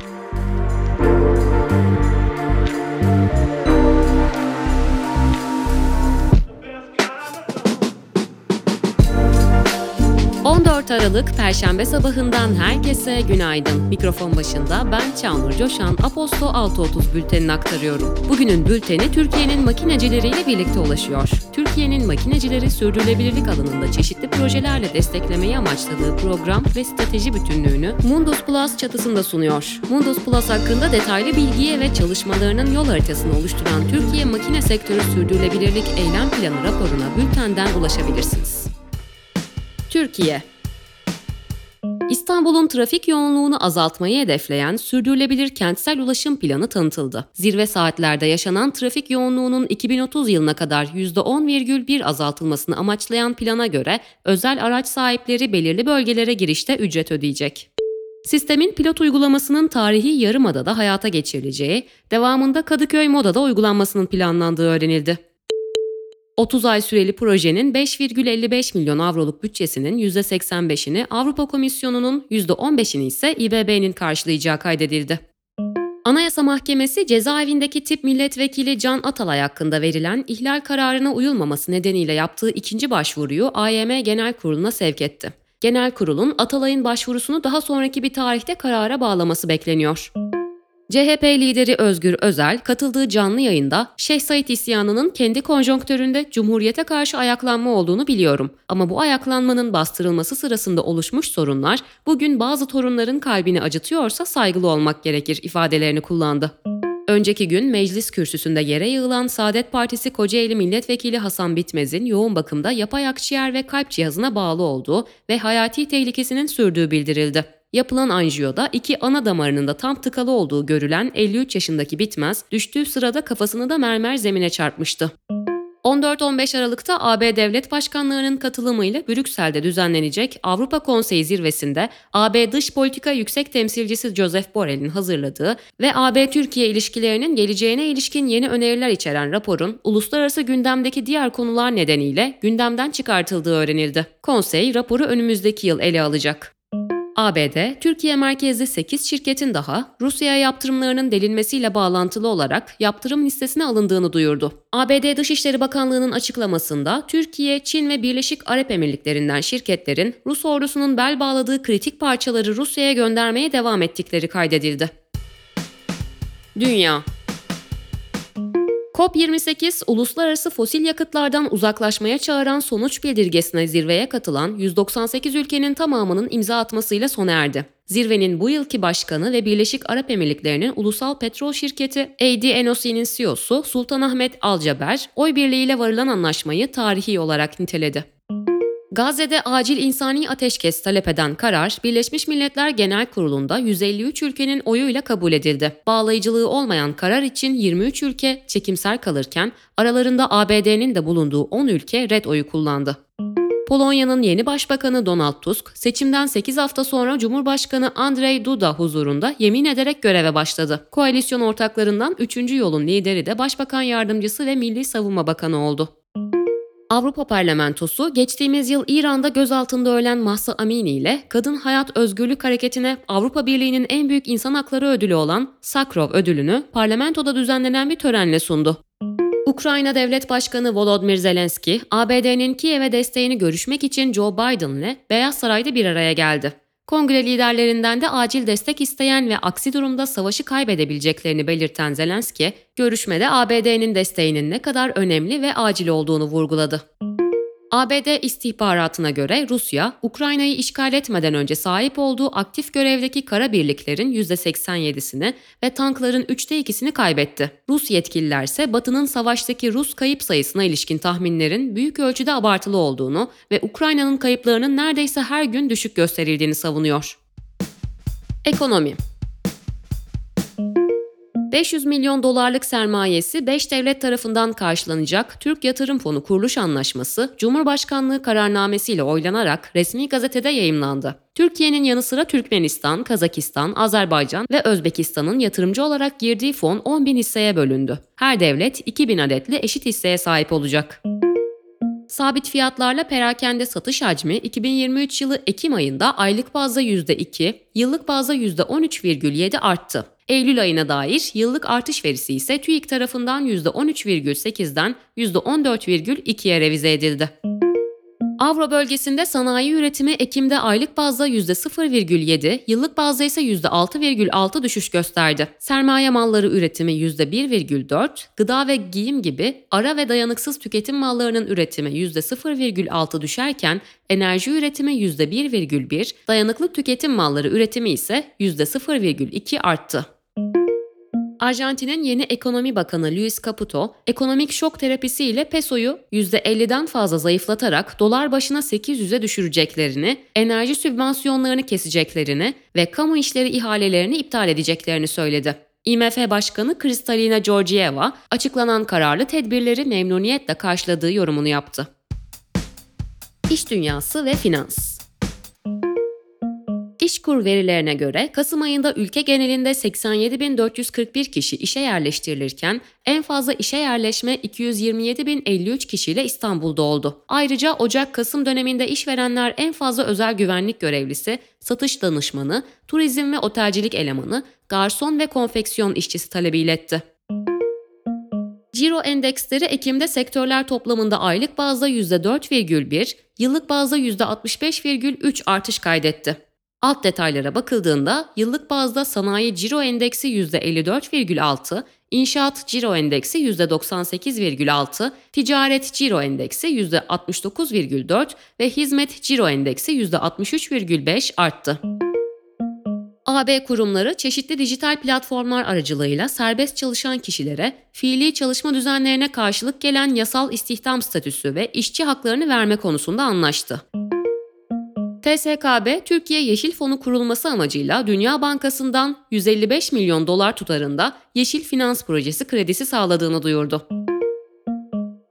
14 Aralık Perşembe sabahından herkese günaydın. Mikrofon başında ben Çağnur Coşan, Aposto 6.30 bültenini aktarıyorum. Bugünün bülteni Türkiye'nin makinecileriyle birlikte ulaşıyor. Türkiye'nin makinecileri sürdürülebilirlik alanında çeşitli projelerle desteklemeyi amaçladığı program ve strateji bütünlüğünü Mundus Plus çatısında sunuyor. Mundus Plus hakkında detaylı bilgiye ve çalışmalarının yol haritasını oluşturan Türkiye Makine Sektörü Sürdürülebilirlik Eylem Planı raporuna bültenden ulaşabilirsiniz. Türkiye İstanbul'un trafik yoğunluğunu azaltmayı hedefleyen sürdürülebilir kentsel ulaşım planı tanıtıldı. Zirve saatlerde yaşanan trafik yoğunluğunun 2030 yılına kadar %10,1 azaltılmasını amaçlayan plana göre özel araç sahipleri belirli bölgelere girişte ücret ödeyecek. Sistemin pilot uygulamasının tarihi Yarımada'da hayata geçirileceği, devamında Kadıköy Moda'da uygulanmasının planlandığı öğrenildi. 30 ay süreli projenin 5,55 milyon avroluk bütçesinin %85'ini Avrupa Komisyonu'nun %15'ini ise İBB'nin karşılayacağı kaydedildi. Anayasa Mahkemesi cezaevindeki tip milletvekili Can Atalay hakkında verilen ihlal kararına uyulmaması nedeniyle yaptığı ikinci başvuruyu AYM Genel Kurulu'na sevk etti. Genel Kurul'un Atalay'ın başvurusunu daha sonraki bir tarihte karara bağlaması bekleniyor. CHP lideri Özgür Özel katıldığı canlı yayında Şeyh Said isyanının kendi konjonktöründe Cumhuriyete karşı ayaklanma olduğunu biliyorum. Ama bu ayaklanmanın bastırılması sırasında oluşmuş sorunlar bugün bazı torunların kalbini acıtıyorsa saygılı olmak gerekir ifadelerini kullandı. Önceki gün meclis kürsüsünde yere yığılan Saadet Partisi Kocaeli Milletvekili Hasan Bitmez'in yoğun bakımda yapay akciğer ve kalp cihazına bağlı olduğu ve hayati tehlikesinin sürdüğü bildirildi. Yapılan anjiyoda iki ana damarının da tam tıkalı olduğu görülen 53 yaşındaki Bitmez, düştüğü sırada kafasını da mermer zemine çarpmıştı. 14-15 Aralık'ta AB Devlet Başkanlığı'nın katılımıyla Brüksel'de düzenlenecek Avrupa Konseyi zirvesinde AB Dış Politika Yüksek Temsilcisi Joseph Borrell'in hazırladığı ve AB-Türkiye ilişkilerinin geleceğine ilişkin yeni öneriler içeren raporun uluslararası gündemdeki diğer konular nedeniyle gündemden çıkartıldığı öğrenildi. Konsey raporu önümüzdeki yıl ele alacak. ABD, Türkiye merkezli 8 şirketin daha Rusya'ya yaptırımlarının delinmesiyle bağlantılı olarak yaptırım listesine alındığını duyurdu. ABD Dışişleri Bakanlığı'nın açıklamasında Türkiye, Çin ve Birleşik Arap Emirlikleri'nden şirketlerin Rus ordusunun bel bağladığı kritik parçaları Rusya'ya göndermeye devam ettikleri kaydedildi. Dünya COP28, uluslararası fosil yakıtlardan uzaklaşmaya çağıran sonuç bildirgesine zirveye katılan 198 ülkenin tamamının imza atmasıyla sona erdi. Zirvenin bu yılki başkanı ve Birleşik Arap Emirlikleri'nin ulusal petrol şirketi AD NOC'nin CEO'su Sultanahmet Alcaber, oy birliğiyle varılan anlaşmayı tarihi olarak niteledi. Gazze'de acil insani ateşkes talep eden karar, Birleşmiş Milletler Genel Kurulu'nda 153 ülkenin oyuyla kabul edildi. Bağlayıcılığı olmayan karar için 23 ülke çekimser kalırken, aralarında ABD'nin de bulunduğu 10 ülke red oyu kullandı. Polonya'nın yeni başbakanı Donald Tusk, seçimden 8 hafta sonra Cumhurbaşkanı Andrzej Duda huzurunda yemin ederek göreve başladı. Koalisyon ortaklarından 3. yolun lideri de Başbakan Yardımcısı ve Milli Savunma Bakanı oldu. Avrupa Parlamentosu geçtiğimiz yıl İran'da gözaltında ölen Mahsa Amini ile Kadın Hayat Özgürlük Hareketi'ne Avrupa Birliği'nin en büyük insan hakları ödülü olan Sakharov ödülünü parlamentoda düzenlenen bir törenle sundu. Ukrayna Devlet Başkanı Volodymyr Zelenski, ABD'nin Kiev'e desteğini görüşmek için Joe Biden ile Beyaz Saray'da bir araya geldi. Kongre liderlerinden de acil destek isteyen ve aksi durumda savaşı kaybedebileceklerini belirten Zelenski, görüşmede ABD'nin desteğinin ne kadar önemli ve acil olduğunu vurguladı. ABD istihbaratına göre Rusya, Ukrayna'yı işgal etmeden önce sahip olduğu aktif görevdeki kara birliklerin %87'sini ve tankların üçte ikisini kaybetti. Rus yetkililer ise Batı'nın savaştaki Rus kayıp sayısına ilişkin tahminlerin büyük ölçüde abartılı olduğunu ve Ukrayna'nın kayıplarının neredeyse her gün düşük gösterildiğini savunuyor. Ekonomi 500 milyon dolarlık sermayesi 5 devlet tarafından karşılanacak Türk Yatırım Fonu Kuruluş Anlaşması, Cumhurbaşkanlığı kararnamesiyle oylanarak resmi gazetede yayımlandı. Türkiye'nin yanı sıra Türkmenistan, Kazakistan, Azerbaycan ve Özbekistan'ın yatırımcı olarak girdiği fon 10 bin hisseye bölündü. Her devlet 2 bin adetli eşit hisseye sahip olacak. Sabit fiyatlarla perakende satış hacmi 2023 yılı Ekim ayında aylık bazda %2, yıllık bazda %13,7 arttı. Eylül ayına dair yıllık artış verisi ise TÜİK tarafından %13,8'den %14,2'ye revize edildi. Avro bölgesinde sanayi üretimi Ekim'de aylık bazda %0,7, yıllık bazda ise %6,6 düşüş gösterdi. Sermaye malları üretimi %1,4, gıda ve giyim gibi ara ve dayanıksız tüketim mallarının üretimi %0,6 düşerken enerji üretimi %1,1, dayanıklı tüketim malları üretimi ise %0,2 arttı. Arjantin'in yeni ekonomi bakanı Luis Caputo, ekonomik şok terapisi ile pesoyu %50'den fazla zayıflatarak dolar başına 800'e düşüreceklerini, enerji sübvansiyonlarını keseceklerini ve kamu işleri ihalelerini iptal edeceklerini söyledi. IMF Başkanı Kristalina Georgieva, açıklanan kararlı tedbirleri memnuniyetle karşıladığı yorumunu yaptı. İş dünyası ve finans İşkur verilerine göre Kasım ayında ülke genelinde 87.441 kişi işe yerleştirilirken en fazla işe yerleşme 227.053 kişiyle İstanbul'da oldu. Ayrıca Ocak-Kasım döneminde işverenler en fazla özel güvenlik görevlisi, satış danışmanı, turizm ve otelcilik elemanı, garson ve konfeksiyon işçisi talebi iletti. Ciro endeksleri Ekim'de sektörler toplamında aylık bazda %4,1, yıllık bazda %65,3 artış kaydetti. Alt detaylara bakıldığında yıllık bazda sanayi ciro endeksi %54,6, inşaat ciro endeksi %98,6, ticaret ciro endeksi %69,4 ve hizmet ciro endeksi %63,5 arttı. AB kurumları çeşitli dijital platformlar aracılığıyla serbest çalışan kişilere fiili çalışma düzenlerine karşılık gelen yasal istihdam statüsü ve işçi haklarını verme konusunda anlaştı. TSKB, Türkiye Yeşil Fonu kurulması amacıyla Dünya Bankası'ndan 155 milyon dolar tutarında Yeşil Finans Projesi kredisi sağladığını duyurdu.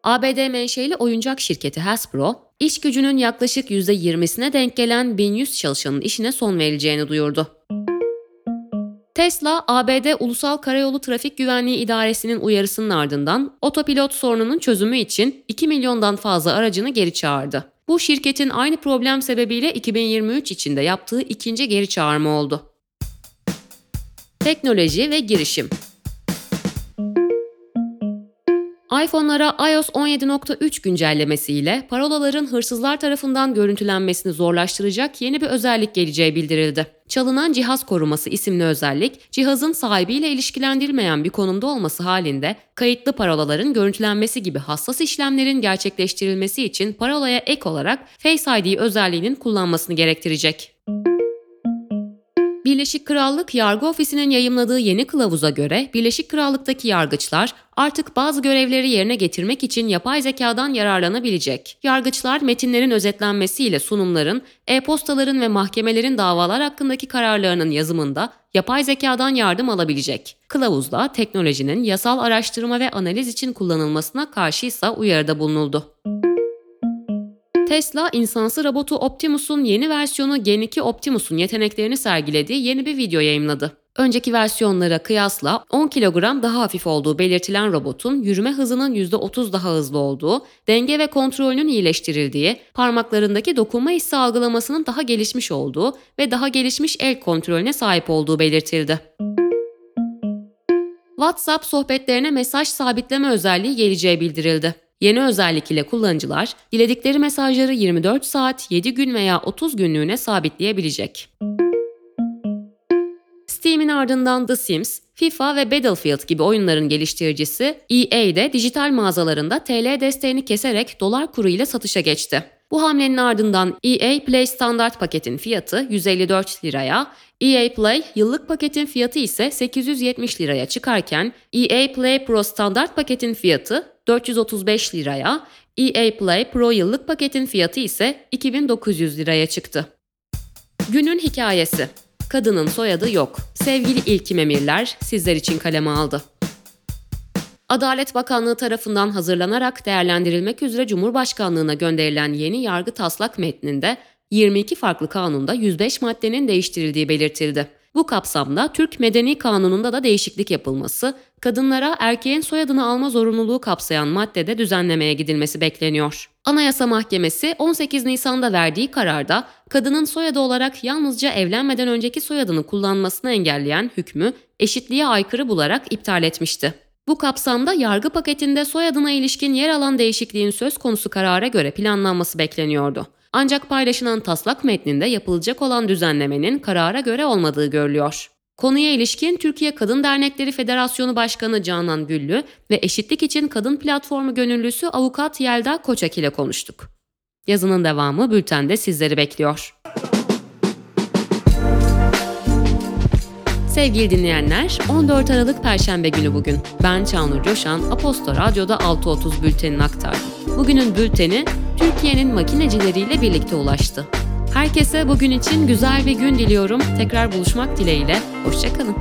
ABD menşeli oyuncak şirketi Hasbro, iş gücünün yaklaşık %20'sine denk gelen 1100 çalışanın işine son verileceğini duyurdu. Tesla, ABD Ulusal Karayolu Trafik Güvenliği İdaresi'nin uyarısının ardından otopilot sorununun çözümü için 2 milyondan fazla aracını geri çağırdı. Bu şirketin aynı problem sebebiyle 2023 içinde yaptığı ikinci geri çağırma oldu. Teknoloji ve girişim iPhone'lara iOS 17.3 güncellemesiyle parolaların hırsızlar tarafından görüntülenmesini zorlaştıracak yeni bir özellik geleceği bildirildi. Çalınan cihaz koruması isimli özellik, cihazın sahibiyle ilişkilendirilmeyen bir konumda olması halinde kayıtlı parolaların görüntülenmesi gibi hassas işlemlerin gerçekleştirilmesi için parolaya ek olarak Face ID özelliğinin kullanmasını gerektirecek. Birleşik Krallık Yargı Ofisi'nin yayımladığı yeni kılavuza göre Birleşik Krallık'taki yargıçlar artık bazı görevleri yerine getirmek için yapay zekadan yararlanabilecek. Yargıçlar metinlerin özetlenmesiyle sunumların, e-postaların ve mahkemelerin davalar hakkındaki kararlarının yazımında yapay zekadan yardım alabilecek. Kılavuzda teknolojinin yasal araştırma ve analiz için kullanılmasına karşıysa uyarıda bulunuldu. Tesla, insansı robotu Optimus'un yeni versiyonu Gen 2 Optimus'un yeteneklerini sergilediği yeni bir video yayımladı. Önceki versiyonlara kıyasla 10 kilogram daha hafif olduğu belirtilen robotun yürüme hızının %30 daha hızlı olduğu, denge ve kontrolünün iyileştirildiği, parmaklarındaki dokunma hissi algılamasının daha gelişmiş olduğu ve daha gelişmiş el kontrolüne sahip olduğu belirtildi. WhatsApp sohbetlerine mesaj sabitleme özelliği geleceği bildirildi. Yeni özellik ile kullanıcılar diledikleri mesajları 24 saat, 7 gün veya 30 günlüğüne sabitleyebilecek. Steam'in ardından The Sims, FIFA ve Battlefield gibi oyunların geliştiricisi EA de dijital mağazalarında TL desteğini keserek dolar kuru ile satışa geçti. Bu hamlenin ardından EA Play standart paketin fiyatı 154 liraya, EA Play yıllık paketin fiyatı ise 870 liraya çıkarken EA Play Pro standart paketin fiyatı 435 liraya, EA Play Pro yıllık paketin fiyatı ise 2900 liraya çıktı. Günün hikayesi. Kadının soyadı yok. Sevgili İlkim Emirler sizler için kaleme aldı. Adalet Bakanlığı tarafından hazırlanarak değerlendirilmek üzere Cumhurbaşkanlığına gönderilen yeni yargı taslak metninde 22 farklı kanunda 105 maddenin değiştirildiği belirtildi. Bu kapsamda Türk Medeni Kanunu'nda da değişiklik yapılması, kadınlara erkeğin soyadını alma zorunluluğu kapsayan maddede düzenlemeye gidilmesi bekleniyor. Anayasa Mahkemesi 18 Nisan'da verdiği kararda kadının soyadı olarak yalnızca evlenmeden önceki soyadını kullanmasını engelleyen hükmü eşitliğe aykırı bularak iptal etmişti. Bu kapsamda yargı paketinde soyadına ilişkin yer alan değişikliğin söz konusu karara göre planlanması bekleniyordu. Ancak paylaşılan taslak metninde yapılacak olan düzenlemenin karara göre olmadığı görülüyor. Konuya ilişkin Türkiye Kadın Dernekleri Federasyonu Başkanı Canan Güllü ve Eşitlik İçin Kadın Platformu gönüllüsü avukat Yelda Koçak ile konuştuk. Yazının devamı bültende sizleri bekliyor. Sevgili dinleyenler, 14 Aralık Perşembe günü bugün. Ben Çağnur Coşan, Aposto Radyo'da 6.30 bültenini aktardım. Bugünün bülteni Türkiye'nin makinecileriyle birlikte ulaştı. Herkese bugün için güzel bir gün diliyorum. Tekrar buluşmak dileğiyle. Hoşçakalın.